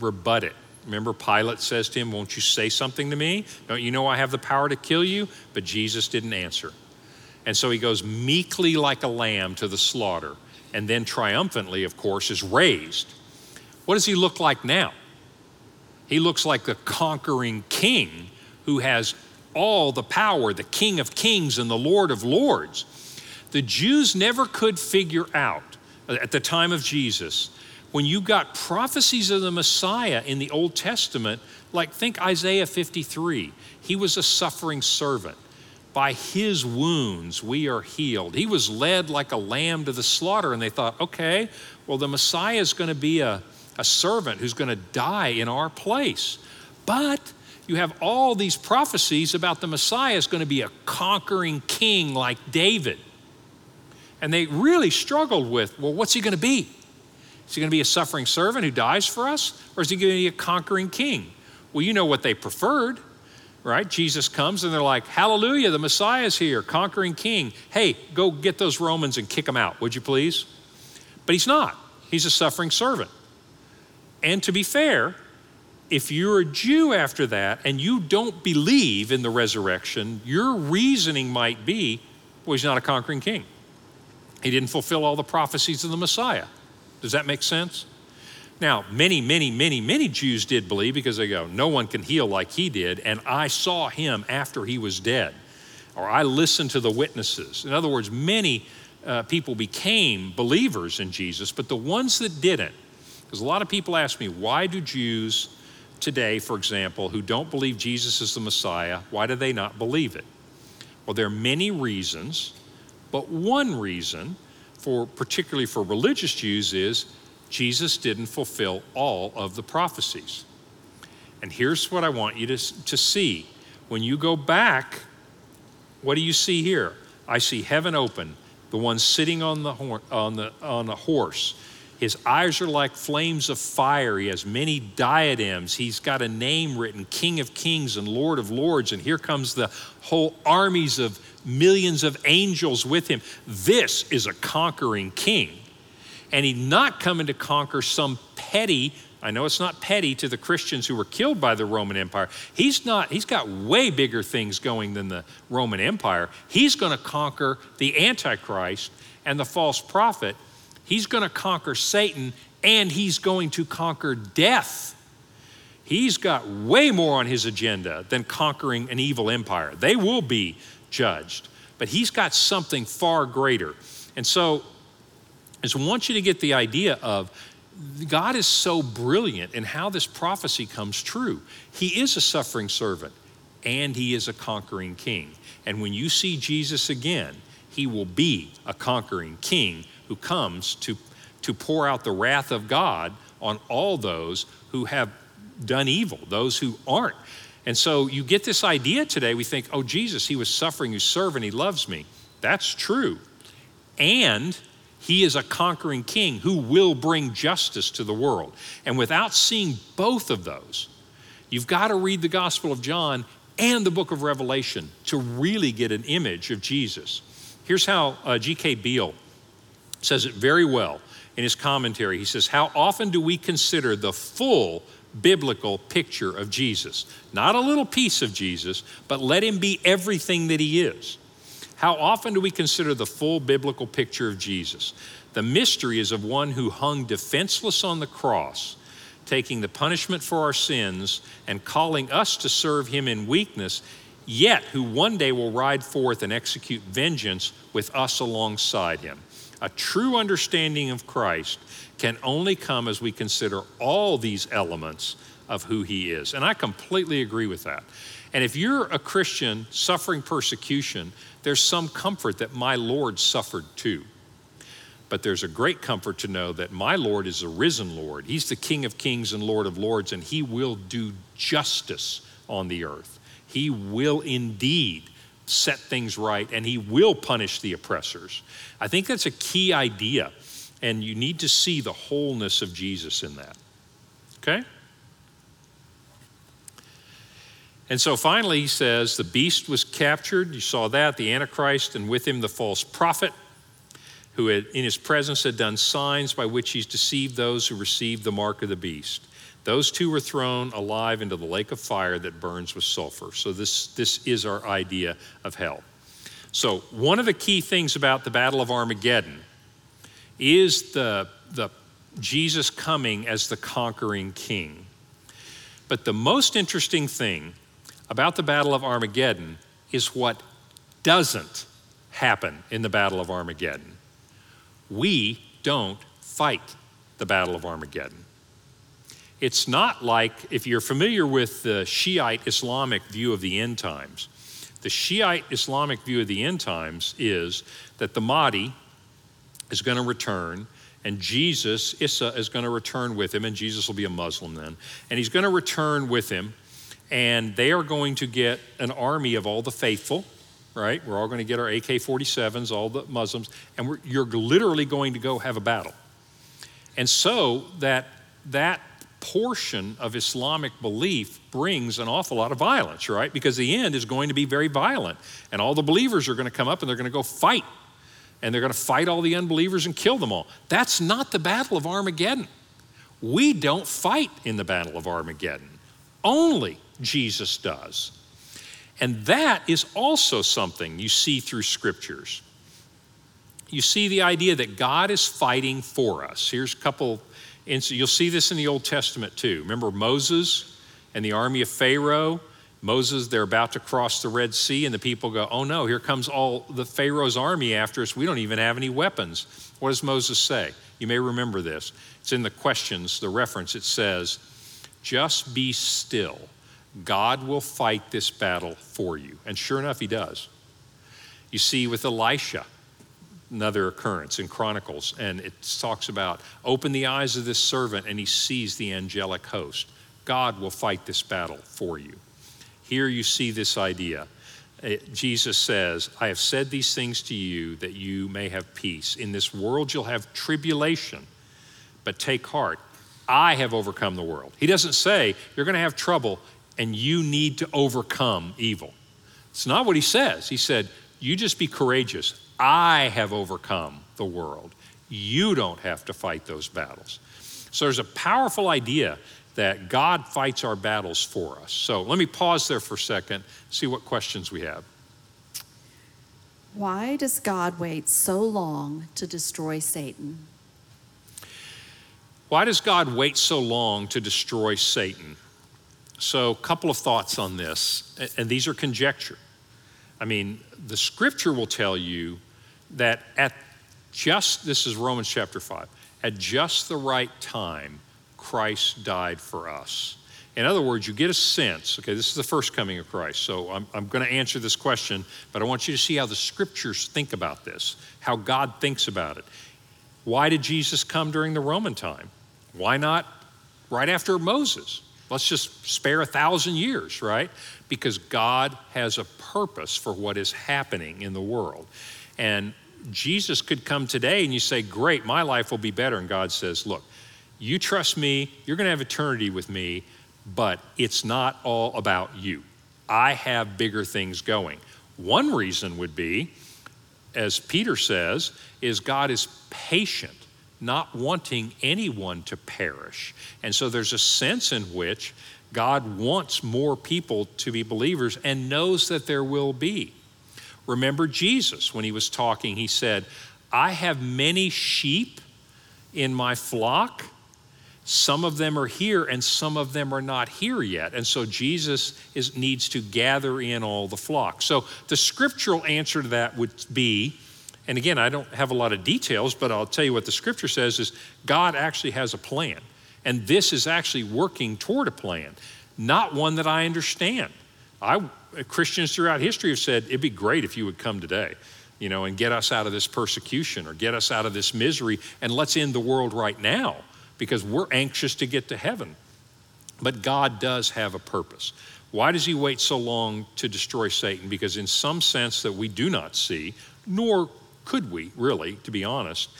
rebut it. Remember, Pilate says to him, Won't you say something to me? Don't you know I have the power to kill you? But Jesus didn't answer. And so he goes meekly like a lamb to the slaughter, and then triumphantly, of course, is raised. What does he look like now? He looks like the conquering king who has all the power, the king of kings and the lord of lords the Jews never could figure out at the time of Jesus when you got prophecies of the Messiah in the Old Testament, like think Isaiah 53. He was a suffering servant. By his wounds we are healed. He was led like a lamb to the slaughter, and they thought, okay, well, the Messiah is going to be a, a servant who's going to die in our place. But you have all these prophecies about the Messiah is going to be a conquering king like David. And they really struggled with well, what's he going to be? Is he going to be a suffering servant who dies for us? Or is he going to be a conquering king? Well, you know what they preferred, right? Jesus comes and they're like, Hallelujah, the Messiah is here, conquering king. Hey, go get those Romans and kick them out, would you please? But he's not. He's a suffering servant. And to be fair, if you're a Jew after that and you don't believe in the resurrection, your reasoning might be, well, he's not a conquering king. He didn't fulfill all the prophecies of the Messiah. Does that make sense? Now, many, many, many, many Jews did believe because they go, no one can heal like he did, and I saw him after he was dead. or I listened to the witnesses. In other words, many uh, people became believers in Jesus, but the ones that didn't, because a lot of people ask me, why do Jews today, for example, who don't believe Jesus is the Messiah, why do they not believe it? Well, there are many reasons, but one reason for particularly for religious Jews is Jesus didn't fulfill all of the prophecies. And here's what I want you to, to see. When you go back, what do you see here? I see heaven open, the one sitting on the, on the, on the horse. His eyes are like flames of fire. He has many diadems. He's got a name written King of Kings and Lord of Lords. And here comes the whole armies of millions of angels with him. This is a conquering king. And he's not coming to conquer some petty I know it's not petty to the Christians who were killed by the Roman Empire. He's not, he's got way bigger things going than the Roman Empire. He's going to conquer the Antichrist and the false prophet. He's going to conquer Satan and he's going to conquer death. He's got way more on his agenda than conquering an evil empire. They will be judged, but he's got something far greater. And so, I just want you to get the idea of God is so brilliant in how this prophecy comes true. He is a suffering servant and he is a conquering king. And when you see Jesus again, he will be a conquering king who comes to, to pour out the wrath of God on all those who have done evil, those who aren't. And so you get this idea today. We think, oh, Jesus, he was suffering, he's serving, he loves me. That's true. And he is a conquering king who will bring justice to the world. And without seeing both of those, you've got to read the Gospel of John and the book of Revelation to really get an image of Jesus. Here's how uh, G.K. Beale says it very well in his commentary. He says, How often do we consider the full biblical picture of Jesus? Not a little piece of Jesus, but let him be everything that he is. How often do we consider the full biblical picture of Jesus? The mystery is of one who hung defenseless on the cross, taking the punishment for our sins and calling us to serve him in weakness, yet who one day will ride forth and execute vengeance with us alongside him. A true understanding of Christ can only come as we consider all these elements of who he is. And I completely agree with that. And if you're a Christian suffering persecution, there's some comfort that my Lord suffered too. But there's a great comfort to know that my Lord is a risen Lord. He's the King of kings and Lord of lords, and He will do justice on the earth. He will indeed set things right, and He will punish the oppressors. I think that's a key idea, and you need to see the wholeness of Jesus in that. Okay? And so finally, he says, the beast was captured. You saw that, the Antichrist, and with him the false prophet, who had, in his presence had done signs by which he's deceived those who received the mark of the beast. Those two were thrown alive into the lake of fire that burns with sulfur. So, this, this is our idea of hell. So, one of the key things about the Battle of Armageddon is the, the Jesus coming as the conquering king. But the most interesting thing about the Battle of Armageddon is what doesn't happen in the Battle of Armageddon. We don't fight the Battle of Armageddon. It's not like, if you're familiar with the Shiite Islamic view of the end times, the Shiite Islamic view of the end times is that the Mahdi is going to return and Jesus, Issa, is going to return with him, and Jesus will be a Muslim then. And he's going to return with him, and they are going to get an army of all the faithful, right? We're all going to get our AK 47s, all the Muslims, and you're literally going to go have a battle. And so that, that portion of Islamic belief brings an awful lot of violence, right? Because the end is going to be very violent, and all the believers are going to come up and they're going to go fight, and they're going to fight all the unbelievers and kill them all. That's not the Battle of Armageddon. We don't fight in the Battle of Armageddon. Only Jesus does. And that is also something you see through scriptures. You see the idea that God is fighting for us. Here's a couple, you'll see this in the Old Testament too. Remember Moses and the army of Pharaoh? Moses, they're about to cross the Red Sea, and the people go, Oh no, here comes all the Pharaoh's army after us. We don't even have any weapons. What does Moses say? You may remember this. It's in the questions, the reference. It says, Just be still. God will fight this battle for you. And sure enough, he does. You see, with Elisha, another occurrence in Chronicles, and it talks about open the eyes of this servant, and he sees the angelic host. God will fight this battle for you. Here you see this idea. Uh, Jesus says, I have said these things to you that you may have peace. In this world you'll have tribulation, but take heart. I have overcome the world. He doesn't say you're going to have trouble and you need to overcome evil. It's not what he says. He said, You just be courageous. I have overcome the world. You don't have to fight those battles. So there's a powerful idea that God fights our battles for us. So let me pause there for a second, see what questions we have. Why does God wait so long to destroy Satan? Why does God wait so long to destroy Satan? So, a couple of thoughts on this, and these are conjecture. I mean, the scripture will tell you that at just, this is Romans chapter 5, at just the right time, Christ died for us. In other words, you get a sense, okay, this is the first coming of Christ. So I'm, I'm going to answer this question, but I want you to see how the scriptures think about this, how God thinks about it. Why did Jesus come during the Roman time? Why not right after Moses? Let's just spare a thousand years, right? Because God has a purpose for what is happening in the world. And Jesus could come today and you say, Great, my life will be better. And God says, Look, you trust me, you're going to have eternity with me, but it's not all about you. I have bigger things going. One reason would be, as Peter says, is God is patient, not wanting anyone to perish. And so there's a sense in which God wants more people to be believers and knows that there will be. Remember Jesus, when he was talking, he said, I have many sheep in my flock some of them are here and some of them are not here yet. And so Jesus is, needs to gather in all the flock. So the scriptural answer to that would be, and again, I don't have a lot of details, but I'll tell you what the scripture says is God actually has a plan. And this is actually working toward a plan, not one that I understand. I, Christians throughout history have said, it'd be great if you would come today, you know, and get us out of this persecution or get us out of this misery and let's end the world right now because we're anxious to get to heaven. But God does have a purpose. Why does He wait so long to destroy Satan? Because, in some sense that we do not see, nor could we really, to be honest,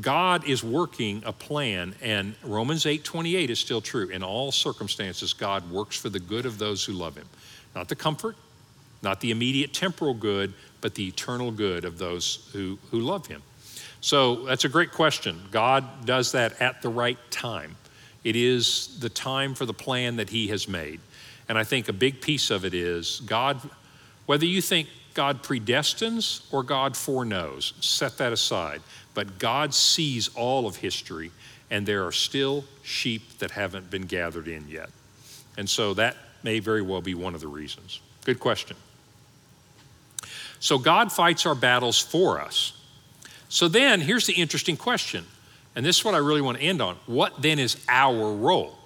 God is working a plan, and Romans 8 28 is still true. In all circumstances, God works for the good of those who love Him. Not the comfort, not the immediate temporal good, but the eternal good of those who, who love Him. So that's a great question. God does that at the right time. It is the time for the plan that He has made. And I think a big piece of it is God, whether you think God predestines or God foreknows, set that aside. But God sees all of history, and there are still sheep that haven't been gathered in yet. And so that may very well be one of the reasons. Good question. So God fights our battles for us. So then, here's the interesting question, and this is what I really want to end on. What then is our role?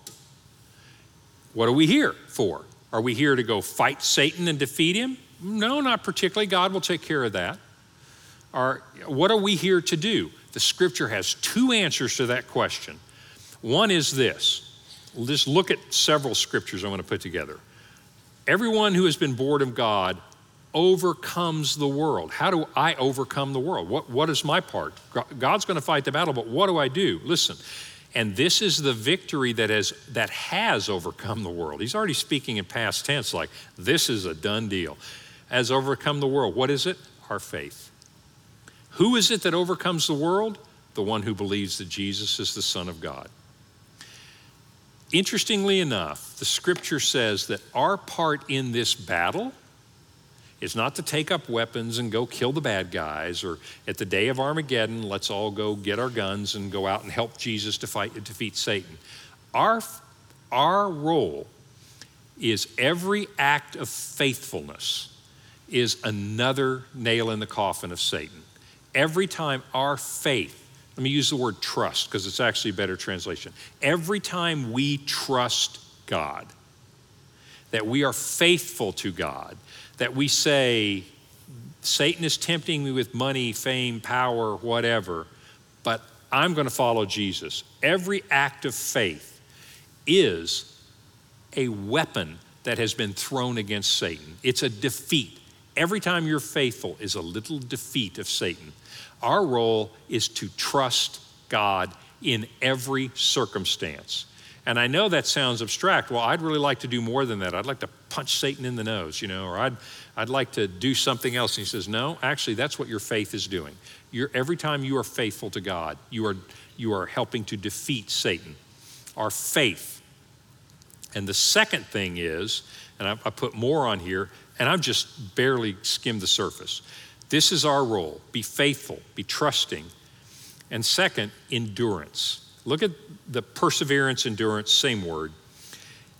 What are we here for? Are we here to go fight Satan and defeat him? No, not particularly. God will take care of that. Are, what are we here to do? The scripture has two answers to that question. One is this just look at several scriptures I'm going to put together. Everyone who has been born of God overcomes the world. How do I overcome the world? What, what is my part? God's going to fight the battle, but what do I do? Listen, and this is the victory that has, that has overcome the world. He's already speaking in past tense, like this is a done deal. Has overcome the world. What is it? Our faith. Who is it that overcomes the world? The one who believes that Jesus is the Son of God. Interestingly enough, the scripture says that our part in this battle is not to take up weapons and go kill the bad guys, or at the day of Armageddon, let's all go get our guns and go out and help Jesus to fight, and defeat Satan. Our, our role is every act of faithfulness is another nail in the coffin of Satan. Every time our faith, let me use the word trust because it's actually a better translation. Every time we trust God, that we are faithful to God, that we say, Satan is tempting me with money, fame, power, whatever, but I'm going to follow Jesus. Every act of faith is a weapon that has been thrown against Satan. It's a defeat. Every time you're faithful is a little defeat of Satan. Our role is to trust God in every circumstance. And I know that sounds abstract. Well, I'd really like to do more than that. I'd like to punch Satan in the nose, you know, or I'd, I'd like to do something else. And he says, No, actually, that's what your faith is doing. You're, every time you are faithful to God, you are, you are helping to defeat Satan. Our faith. And the second thing is, and I, I put more on here, and I've just barely skimmed the surface. This is our role be faithful, be trusting. And second, endurance. Look at the perseverance, endurance, same word.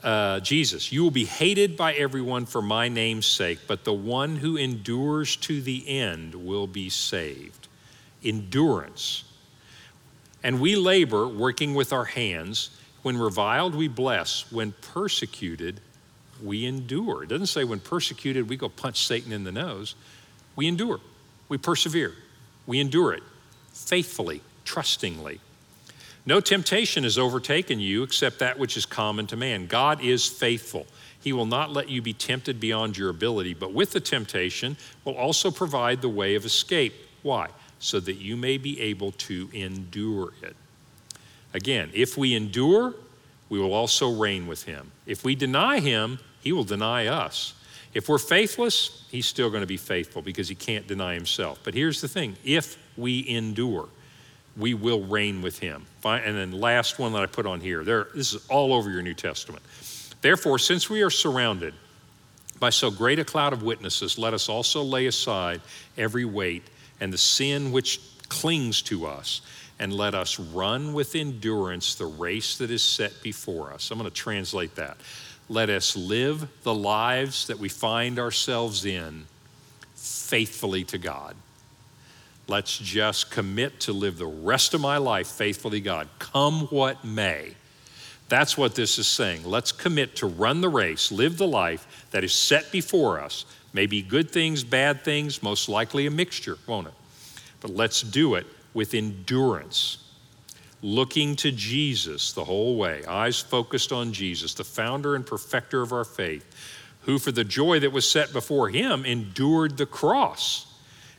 Uh, Jesus, you will be hated by everyone for my name's sake, but the one who endures to the end will be saved. Endurance. And we labor, working with our hands. When reviled, we bless. When persecuted, we endure. It doesn't say when persecuted, we go punch Satan in the nose. We endure, we persevere, we endure it faithfully, trustingly. No temptation has overtaken you except that which is common to man. God is faithful. He will not let you be tempted beyond your ability, but with the temptation will also provide the way of escape. Why? So that you may be able to endure it. Again, if we endure, we will also reign with him. If we deny him, he will deny us. If we're faithless, he's still going to be faithful because he can't deny himself. But here's the thing if we endure, we will reign with him. And then last one that I put on here, there, this is all over your New Testament. Therefore, since we are surrounded by so great a cloud of witnesses, let us also lay aside every weight and the sin which clings to us, and let us run with endurance the race that is set before us. I'm going to translate that. Let us live the lives that we find ourselves in faithfully to God. Let's just commit to live the rest of my life faithfully God, come what may. That's what this is saying. Let's commit to run the race, live the life that is set before us. Maybe good things, bad things, most likely a mixture, won't it? But let's do it with endurance, looking to Jesus the whole way, eyes focused on Jesus, the founder and perfecter of our faith, who for the joy that was set before him endured the cross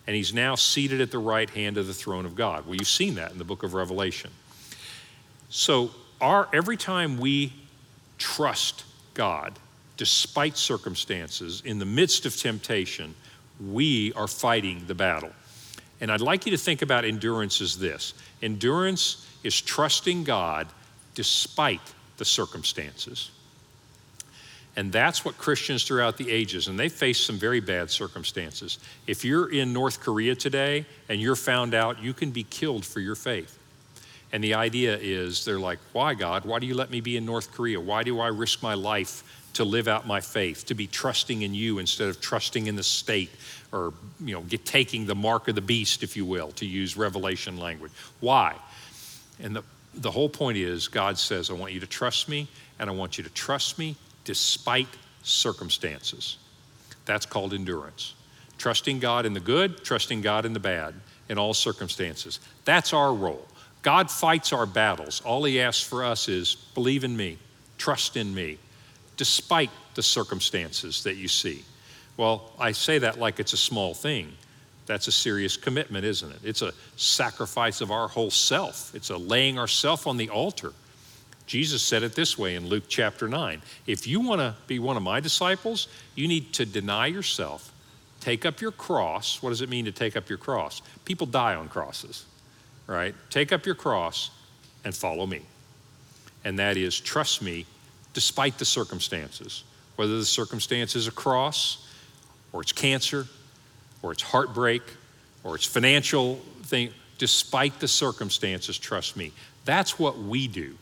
and he's now seated at the right hand of the throne of God. Well, you've seen that in the book of Revelation. So, our, every time we trust God, despite circumstances, in the midst of temptation, we are fighting the battle. And I'd like you to think about endurance as this endurance is trusting God despite the circumstances. And that's what Christians throughout the ages, and they face some very bad circumstances. If you're in North Korea today and you're found out, you can be killed for your faith. And the idea is they're like, why, God? Why do you let me be in North Korea? Why do I risk my life to live out my faith, to be trusting in you instead of trusting in the state or, you know, get, taking the mark of the beast, if you will, to use Revelation language? Why? And the, the whole point is God says, I want you to trust me, and I want you to trust me despite circumstances. That's called endurance. Trusting God in the good, trusting God in the bad, in all circumstances. That's our role. God fights our battles. All He asks for us is believe in me, trust in me, despite the circumstances that you see. Well, I say that like it's a small thing. That's a serious commitment, isn't it? It's a sacrifice of our whole self, it's a laying ourself on the altar. Jesus said it this way in Luke chapter 9 If you want to be one of my disciples, you need to deny yourself, take up your cross. What does it mean to take up your cross? People die on crosses, right? Take up your cross and follow me. And that is trust me despite the circumstances, whether the circumstance is a cross, or it's cancer, or it's heartbreak, or it's financial thing. Despite the circumstances, trust me. That's what we do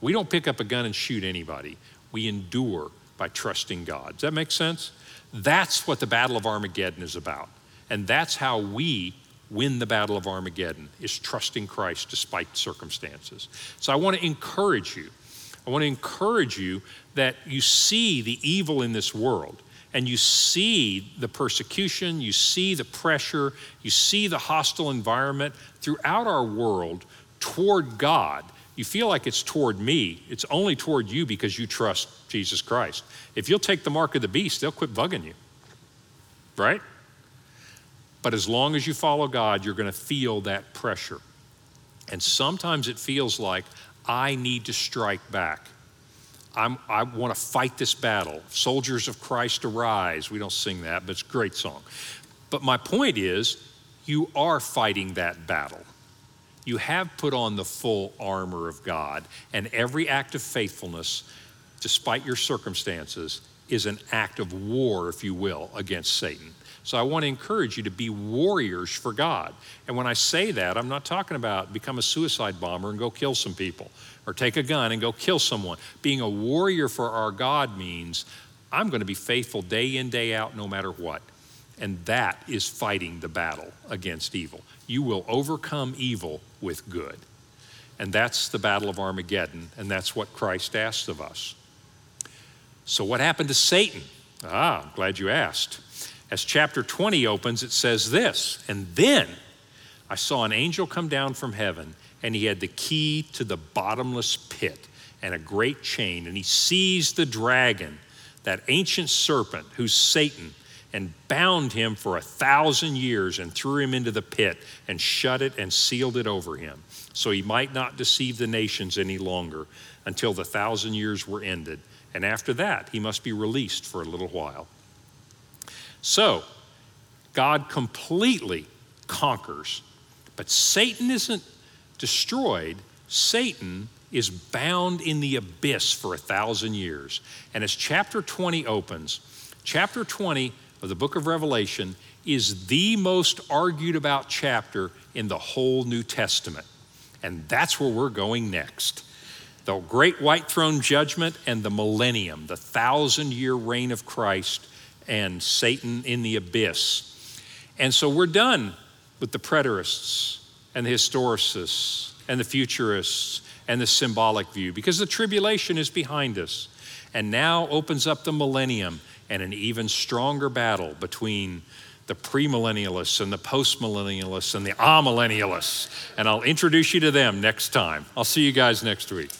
we don't pick up a gun and shoot anybody. We endure by trusting God. Does that make sense? That's what the Battle of Armageddon is about. And that's how we win the Battle of Armageddon, is trusting Christ despite circumstances. So I want to encourage you. I want to encourage you that you see the evil in this world and you see the persecution, you see the pressure, you see the hostile environment throughout our world toward God. You feel like it's toward me. It's only toward you because you trust Jesus Christ. If you'll take the mark of the beast, they'll quit bugging you. Right? But as long as you follow God, you're going to feel that pressure. And sometimes it feels like I need to strike back. I'm, i want to fight this battle. Soldiers of Christ arise. We don't sing that, but it's a great song. But my point is, you are fighting that battle. You have put on the full armor of God, and every act of faithfulness, despite your circumstances, is an act of war, if you will, against Satan. So I want to encourage you to be warriors for God. And when I say that, I'm not talking about become a suicide bomber and go kill some people or take a gun and go kill someone. Being a warrior for our God means I'm going to be faithful day in, day out, no matter what. And that is fighting the battle against evil. You will overcome evil with good. And that's the battle of Armageddon, and that's what Christ asked of us. So, what happened to Satan? Ah, I'm glad you asked. As chapter 20 opens, it says this And then I saw an angel come down from heaven, and he had the key to the bottomless pit and a great chain. And he seized the dragon, that ancient serpent who's Satan, and bound him for a thousand years and threw him into the pit and shut it and sealed it over him, so he might not deceive the nations any longer until the thousand years were ended. And after that, he must be released for a little while. So, God completely conquers, but Satan isn't destroyed. Satan is bound in the abyss for a thousand years. And as chapter 20 opens, chapter 20 of the book of Revelation is the most argued about chapter in the whole New Testament. And that's where we're going next. The great white throne judgment and the millennium, the thousand year reign of Christ and Satan in the abyss. And so we're done with the preterists and the historicists and the futurists and the symbolic view because the tribulation is behind us. And now opens up the millennium and an even stronger battle between the premillennialists and the postmillennialists and the amillennialists. And I'll introduce you to them next time. I'll see you guys next week.